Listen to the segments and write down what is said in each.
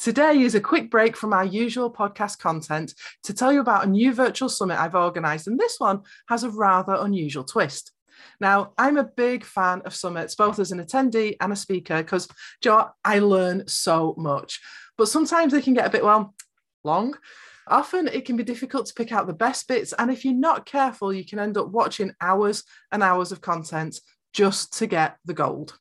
Today is a quick break from our usual podcast content to tell you about a new virtual summit I've organised, and this one has a rather unusual twist. Now, I'm a big fan of summits, both as an attendee and a speaker, because Joe, I learn so much. But sometimes they can get a bit, well, long. Often it can be difficult to pick out the best bits, and if you're not careful, you can end up watching hours and hours of content just to get the gold.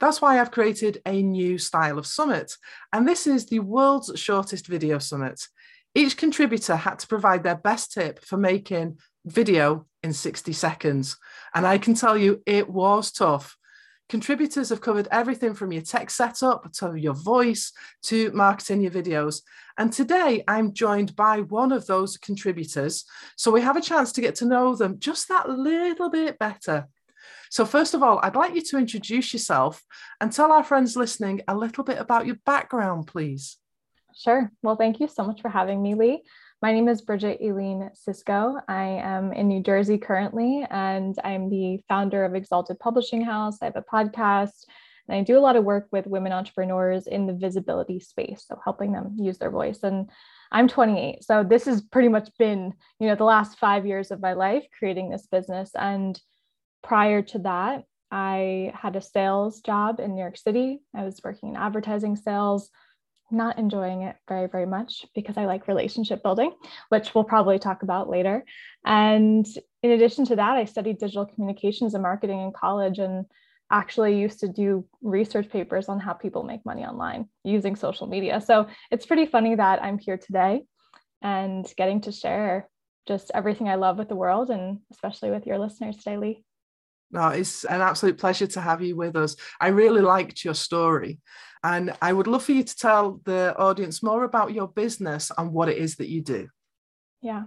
That's why I've created a new style of summit, and this is the world's shortest video summit. Each contributor had to provide their best tip for making video in 60 seconds. And I can tell you it was tough. Contributors have covered everything from your tech setup to your voice to marketing your videos. And today I'm joined by one of those contributors. So we have a chance to get to know them just that little bit better. So, first of all, I'd like you to introduce yourself and tell our friends listening a little bit about your background, please. Sure. Well, thank you so much for having me, Lee. My name is Bridget Aileen Sicsko. I am in New Jersey currently, and I'm the founder of Exalted Publishing House. I have a podcast, and I do a lot of work with women entrepreneurs in the visibility space, so helping them use their voice. And I'm 28, so this has pretty much been, you know, the last five years of my life creating this business. And prior to that, I had a sales job in New York City. I was working in advertising sales, not enjoying it very, very much because I like relationship building, which we'll probably talk about later. And in addition to that, I studied digital communications and marketing in college and actually used to do research papers on how people make money online using social media. So it's pretty funny that I'm here today and getting to share just everything I love with the world and especially with your listeners today, Lee. No, it's an absolute pleasure to have you with us. I really liked your story. And I would love for you to tell the audience more about your business and what it is that you do. Yeah.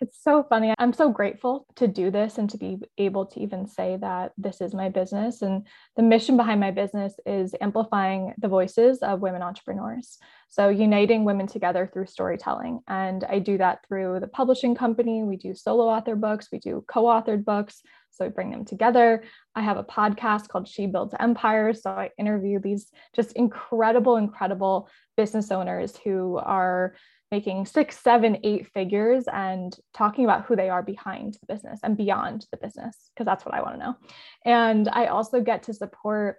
It's so funny. I'm so grateful to do this and to be able to even say that this is my business. And the mission behind my business is amplifying the voices of women entrepreneurs. So, uniting women together through storytelling. And I do that through the publishing company. We do solo author books, we do co authored books. So, we bring them together. I have a podcast called She Builds Empires. So, I interview these just incredible, incredible business owners who are making six, seven, eight figures and talking about who they are behind the business and beyond the business, because that's what I want to know. And I also get to support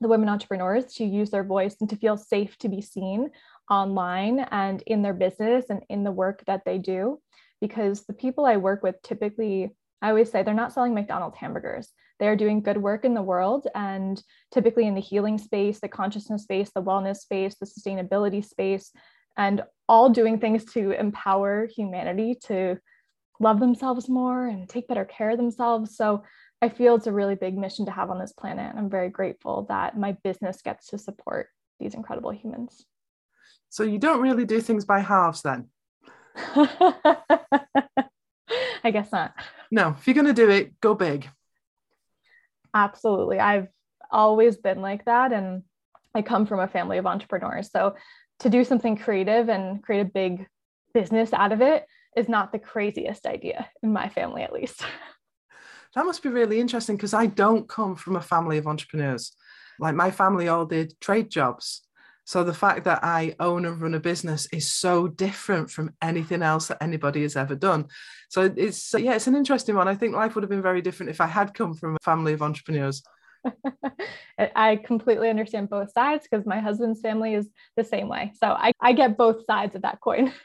the women entrepreneurs to use their voice and to feel safe to be seen online and in their business and in the work that they do. Because the people I work with typically, I always say they're not selling McDonald's hamburgers. They're doing good work in the world and typically in the healing space, the consciousness space, the wellness space, the sustainability space, and all doing things to empower humanity to love themselves more and take better care of themselves. So I feel it's a really big mission to have on this planet. I'm very grateful that my business gets to support these incredible humans. So you don't really do things by halves then? I guess not. No, if you're going to do it, go big. Absolutely. I've always been like that. And I come from a family of entrepreneurs. So to do something creative and create a big business out of it is not the craziest idea in my family, at least. That must be really interesting because I don't come from a family of entrepreneurs. Like my family all did trade jobs. So the fact that I own and run a business is so different from anything else that anybody has ever done. So it's yeah, it's an interesting one. I think life would have been very different if I had come from a family of entrepreneurs. I completely understand both sides because my husband's family is the same way. So I, I get both sides of that coin.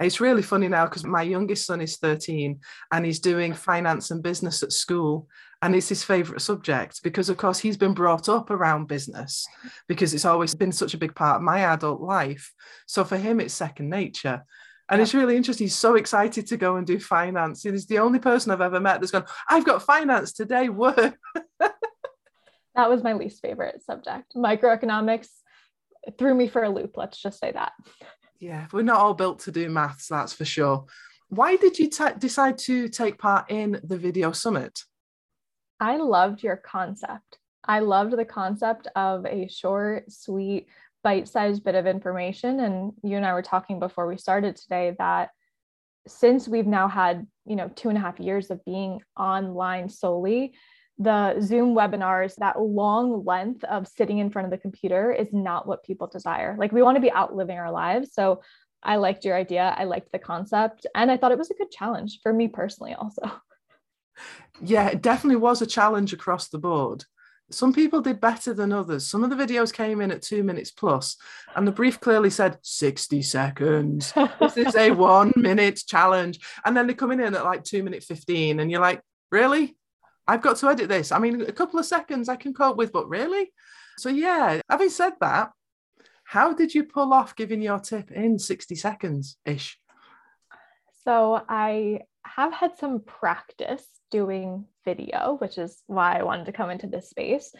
It's really funny now because my youngest son is 13 and he's doing finance and business at school. And it's his favorite subject because, of course, he's been brought up around business because it's always been such a big part of my adult life. So for him, it's second nature. And yeah. it's really interesting. He's so excited to go and do finance. and He's the only person I've ever met that's gone, I've got finance today, work. that was my least favorite subject. Microeconomics threw me for a loop, let's just say that. Yeah, we're not all built to do maths, that's for sure. Why did you t- decide to take part in the video summit? I loved your concept. I loved the concept of a short, sweet, bite sized bit of information. And you and I were talking before we started today that since we've now had, you know, two and a half years of being online solely, the Zoom webinars, that long length of sitting in front of the computer is not what people desire. Like we want to be out living our lives. So I liked your idea. I liked the concept. And I thought it was a good challenge for me personally, also. Yeah, it definitely was a challenge across the board. Some people did better than others. Some of the videos came in at two minutes plus, and the brief clearly said 60 seconds. this is a one minute challenge. And then they're coming in at like two minute 15, and you're like, really? I've got to edit this. I mean, a couple of seconds I can cope with, but really? So, yeah, having said that, how did you pull off giving your tip in 60 seconds ish? So, I have had some practice doing video, which is why I wanted to come into this space.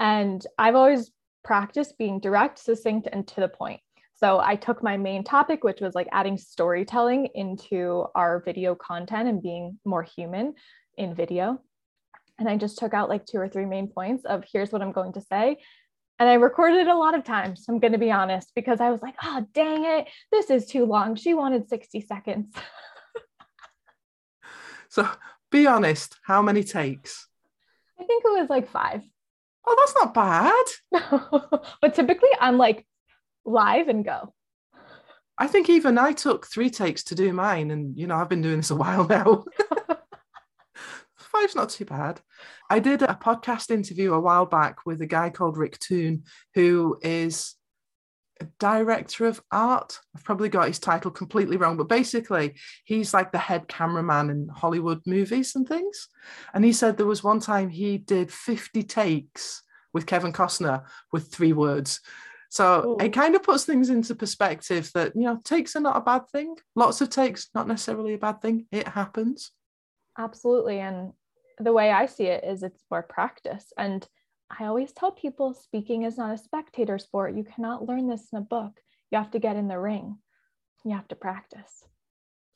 And I've always practiced being direct, succinct, and to the point. So I took my main topic, which was like adding storytelling into our video content and being more human in video. And I just took out like two or three main points of here's what I'm going to say. And I recorded it a lot of times, I'm going to be honest, because I was like, oh, dang it, this is too long. She wanted 60 seconds. so be honest, how many takes? I think it was like five. Oh, that's not bad. but typically I'm like live and go. I think even I took three takes to do mine. And, you know, I've been doing this a while now. Five's not too bad. I did a podcast interview a while back with a guy called Rick Toon, who is a director of art. I've probably got his title completely wrong, but basically, he's like the head cameraman in Hollywood movies and things. And he said there was one time he did 50 takes with Kevin Costner with three words. So Ooh. it oh. kind of puts things into perspective that, you know, takes are not a bad thing. Lots of takes, not necessarily a bad thing. It happens. Absolutely. And the way I see it is it's more practice. And I always tell people speaking is not a spectator sport. You cannot learn this in a book. You have to get in the ring, you have to practice.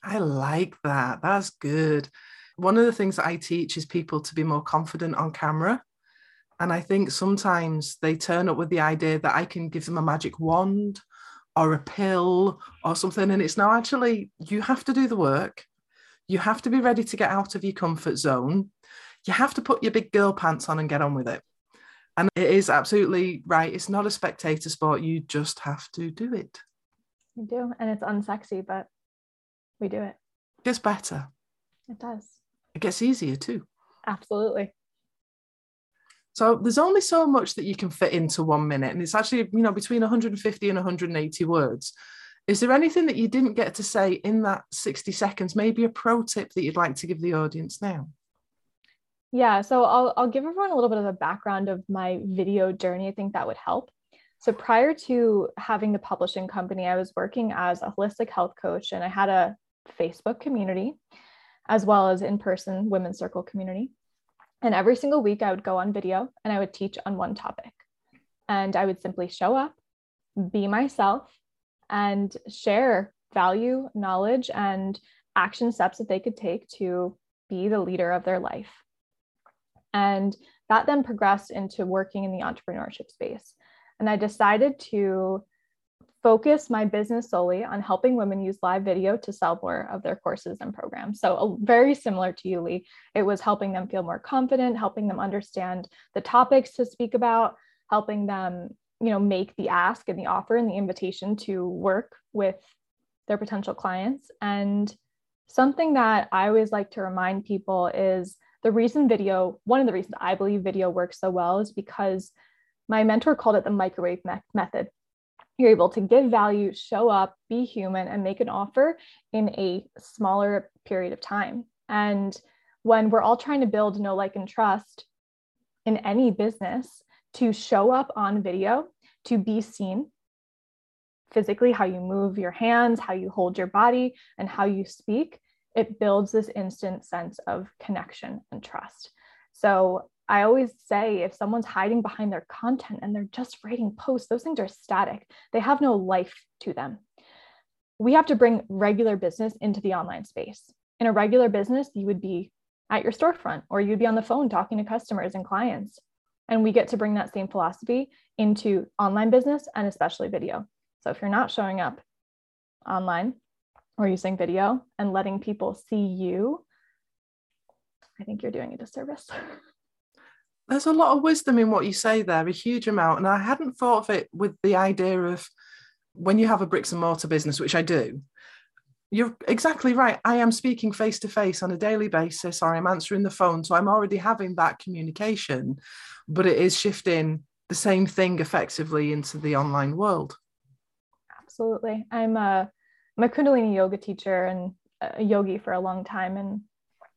I like that. That's good. One of the things that I teach is people to be more confident on camera. And I think sometimes they turn up with the idea that I can give them a magic wand or a pill or something. And it's not actually, you have to do the work. You have to be ready to get out of your comfort zone. You have to put your big girl pants on and get on with it. And it is absolutely right. It's not a spectator sport. You just have to do it. You do. And it's unsexy, but we do it. It gets better. It does. It gets easier too. Absolutely. So there's only so much that you can fit into one minute. And it's actually, you know, between 150 and 180 words. Is there anything that you didn't get to say in that 60 seconds? Maybe a pro tip that you'd like to give the audience now? Yeah, so I'll, I'll give everyone a little bit of a background of my video journey. I think that would help. So prior to having the publishing company, I was working as a holistic health coach and I had a Facebook community as well as in-person women's circle community. And every single week I would go on video and I would teach on one topic. And I would simply show up, be myself, and share value, knowledge, and action steps that they could take to be the leader of their life. And that then progressed into working in the entrepreneurship space. And I decided to focus my business solely on helping women use live video to sell more of their courses and programs. So, very similar to you, Lee. It was helping them feel more confident, helping them understand the topics to speak about, helping them, you know, make the ask and the offer and the invitation to work with their potential clients. And something that I always like to remind people is the reason video, one of the reasons I believe video works so well is because my mentor called it the microwave me- method. You're able to give value, show up, be human, and make an offer in a smaller period of time. And when we're all trying to build know, like, and trust in any business, to show up on video, to be seen physically, how you move your hands, how you hold your body, and how you speak, it builds this instant sense of connection and trust. So I always say if someone's hiding behind their content and they're just writing posts, those things are static. They have no life to them. We have to bring regular business into the online space. In a regular business, you would be at your storefront or you'd be on the phone talking to customers and clients. And we get to bring that same philosophy into online business and especially video. So if you're not showing up online, or using video and letting people see you, I think you're doing a disservice. There's a lot of wisdom in what you say there, a huge amount. And I hadn't thought of it with the idea of when you have a bricks and mortar business, which I do, you're exactly right. I am speaking face to face on a daily basis, or I'm answering the phone. So I'm already having that communication, but it is shifting the same thing effectively into the online world. Absolutely. I'm a, I'm a Kundalini yoga teacher and a yogi for a long time. And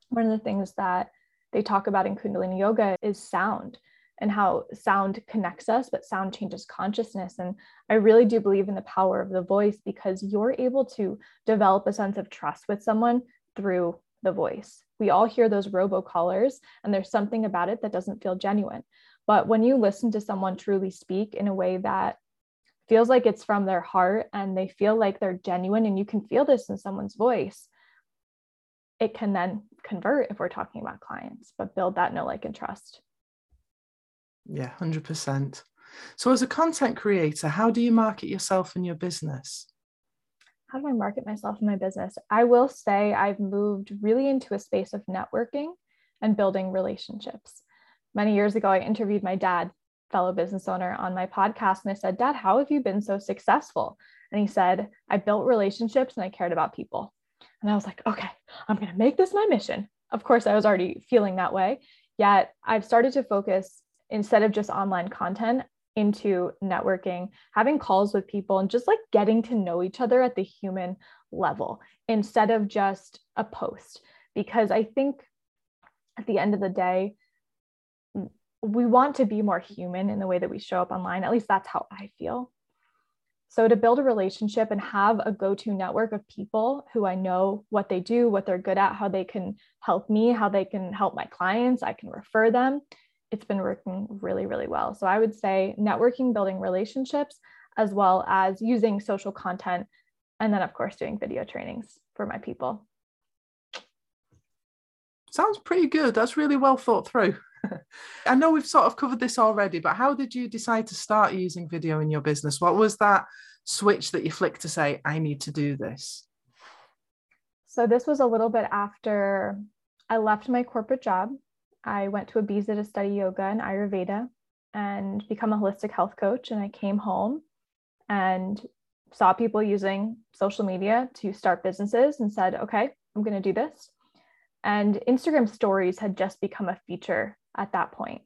one of the things that they talk about in Kundalini yoga is sound and how sound connects us, but sound changes consciousness. And I really do believe in the power of the voice because you're able to develop a sense of trust with someone through the voice. We all hear those robocallers, and there's something about it that doesn't feel genuine. But when you listen to someone truly speak in a way that feels like it's from their heart and they feel like they're genuine, and you can feel this in someone's voice, it can then convert if we're talking about clients, but build that know, like, and trust. Yeah, 100%. So, as a content creator, how do you market yourself and your business? How do I market myself and my business? I will say I've moved really into a space of networking and building relationships. Many years ago, I interviewed my dad, fellow business owner, on my podcast. And I said, Dad, how have you been so successful? And he said, I built relationships and I cared about people. And I was like, okay, I'm going to make this my mission. Of course, I was already feeling that way. Yet I've started to focus instead of just online content into networking, having calls with people, and just like getting to know each other at the human level instead of just a post. Because I think at the end of the day, we want to be more human in the way that we show up online. At least that's how I feel. So, to build a relationship and have a go to network of people who I know what they do, what they're good at, how they can help me, how they can help my clients, I can refer them it's been working really, really well. So I would say networking, building relationships, as well as using social content. And then, of course, doing video trainings for my people. Sounds pretty good. That's really well thought through. I know we've sort of covered this already, but how did you decide to start using video in your business? What was that switch that you flicked to say, I need to do this? So, this was a little bit after I left my corporate job I went to Ibiza to study yoga and Ayurveda and become a holistic health coach. And I came home and saw people using social media to start businesses and said, okay, I'm going to do this. And Instagram stories had just become a feature at that point.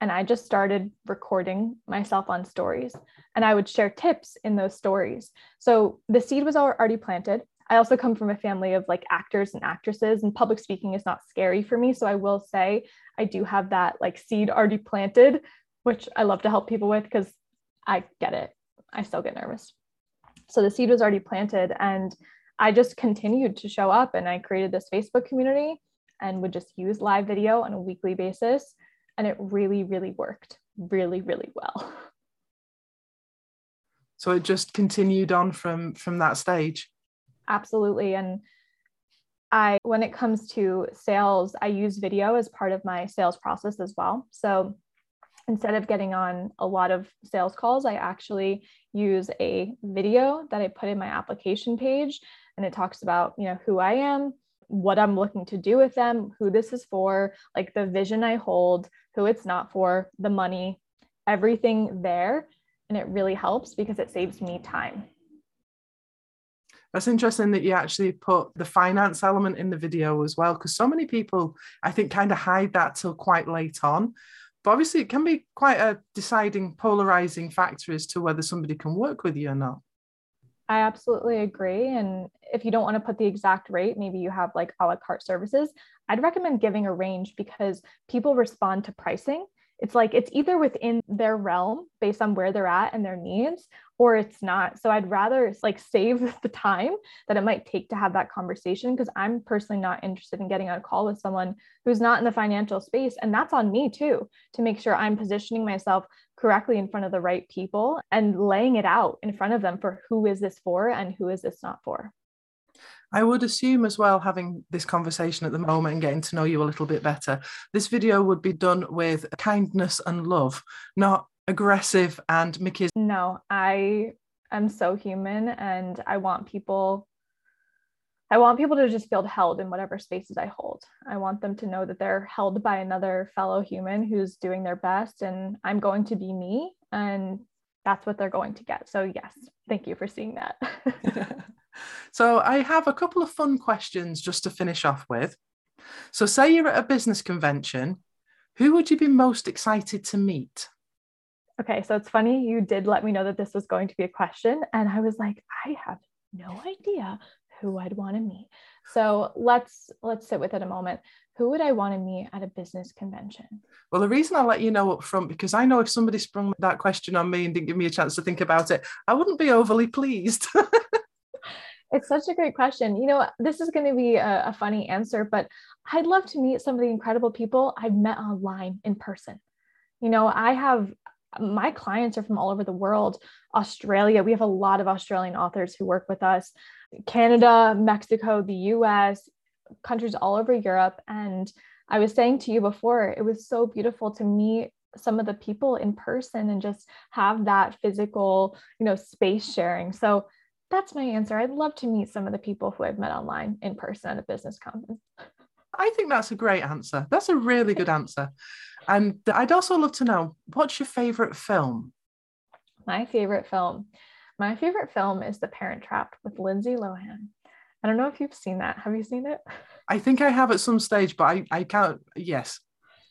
And I just started recording myself on stories and I would share tips in those stories. So the seed was already planted. I also come from a family of like actors and actresses, and public speaking is not scary for me. So I will say I do have that like seed already planted, which I love to help people with because I get it. I still get nervous. So the seed was already planted, and I just continued to show up and I created this Facebook community and would just use live video on a weekly basis. And it really, really worked really, really well. So it just continued on from from that stage absolutely and i when it comes to sales i use video as part of my sales process as well. So instead of getting on a lot of sales calls i actually use a video that i put in my application page and it talks about you know who i am what i'm looking to do with them who this is for like the vision i hold who it's not for the money everything there. And it really helps because it saves me time that's interesting that you actually put the finance element in the video as well, because so many people, I think, kind of hide that till quite late on. But obviously, it can be quite a deciding, polarizing factor as to whether somebody can work with you or not. I absolutely agree. And if you don't want to put the exact rate, maybe you have like a la carte services, I'd recommend giving a range because people respond to pricing it's like it's either within their realm based on where they're at and their needs or it's not. So i'd rather like save the time that it might take to have that conversation because i'm personally not interested in getting on a call with someone who's not in the financial space and that's on me too to make sure i'm positioning myself correctly in front of the right people and laying it out in front of them for who is this for and who is this not for I would assume as well, having this conversation at the moment and getting to know you a little bit better, this video would be done with kindness and love, not aggressive and Mickey's. No, I am so human and I want people. I want people to just feel held in whatever spaces I hold. I want them to know that they're held by another fellow human who's doing their best and I'm going to be me and that's what they're going to get. So yes, thank you for seeing that. so I have a couple of fun questions just to finish off with. So say you're at a business convention, who would you be most excited to meet? Okay, so it's funny you did let me know that this was going to be a question and I was like, I have no idea who I'd want to meet. So let's let's sit with it a moment. Who would I want to meet at a business convention? Well, the reason I let you know up front because I know if somebody sprung that question on me and didn't give me a chance to think about it, I wouldn't be overly pleased. it's such a great question. You know, this is going to be a, a funny answer, but I'd love to meet some of the incredible people I've met online in person. You know, I have my clients are from all over the world australia we have a lot of australian authors who work with us Canada, Mexico, the US, countries all over Europe. And I was saying to you before, it was so beautiful to meet some of the people in person and just have that physical, you know, space sharing. So that's my answer. I'd love to meet some of the people who I've met online in person at a business conference. I think that's a great answer. That's a really good answer. And I'd also love to know what's your favorite film? My favorite film. My favorite film is The Parent Trap with Lindsay Lohan. I don't know if you've seen that. Have you seen it? I think I have at some stage, but I, I can't. Yes.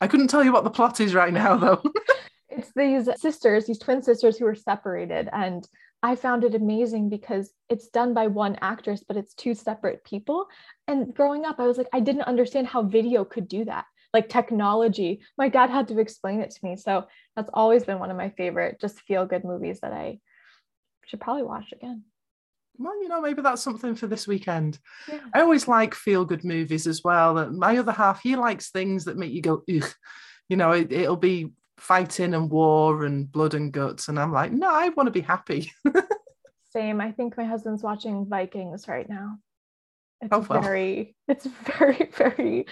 I couldn't tell you what the plot is right now, though. it's these sisters, these twin sisters who are separated. And I found it amazing because it's done by one actress, but it's two separate people. And growing up, I was like, I didn't understand how video could do that. Like technology. My dad had to explain it to me. So that's always been one of my favorite, just feel good movies that I should probably watch again. Well, you know, maybe that's something for this weekend. Yeah. I always like feel good movies as well. My other half, he likes things that make you go, ugh. You know, it, it'll be fighting and war and blood and guts. And I'm like, no, I want to be happy. Same. I think my husband's watching Vikings right now. It's oh, well. very, it's very, very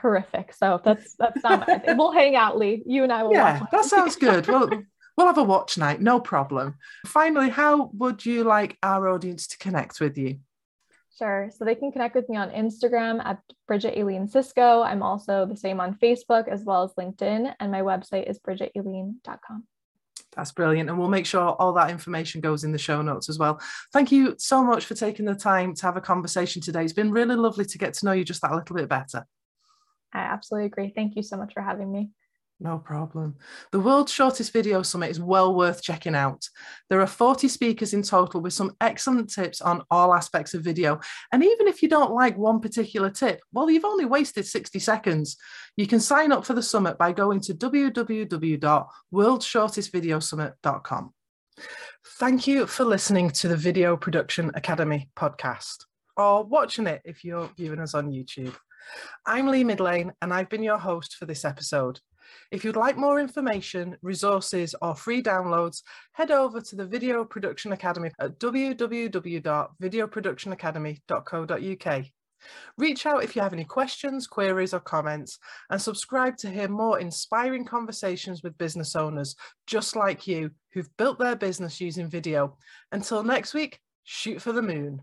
horrific. So that's that's not my thing. We'll hang out, Lee. You and I will. Yeah, that sounds good. Well, We'll have a watch night, no problem. Finally, how would you like our audience to connect with you? Sure. So they can connect with me on Instagram at Bridget Aileen Sicsko. I'm also the same on Facebook as well as LinkedIn, and my website is bridgetaileen.com. That's brilliant. And we'll make sure all that information goes in the show notes as well. Thank you so much for taking the time to have a conversation today. It's been really lovely to get to know you just that little bit better. I absolutely agree. Thank you so much for having me. No problem. The World's Shortest Video Summit is well worth checking out. There are 40 speakers in total with some excellent tips on all aspects of video. And even if you don't like one particular tip, well, you've only wasted 60 seconds. You can sign up for the summit by going to www.worldshortestvideosummit.com. Thank you for listening to the Video Production Academy podcast or watching it if you're viewing us on YouTube. I'm Lee Midlane, and I've been your host for this episode. If you'd like more information, resources, or free downloads, head over to the Video Production Academy at www.videoproductionacademy.co.uk. Reach out if you have any questions, queries, or comments, and subscribe to hear more inspiring conversations with business owners just like you who've built their business using video. Until next week, shoot for the moon.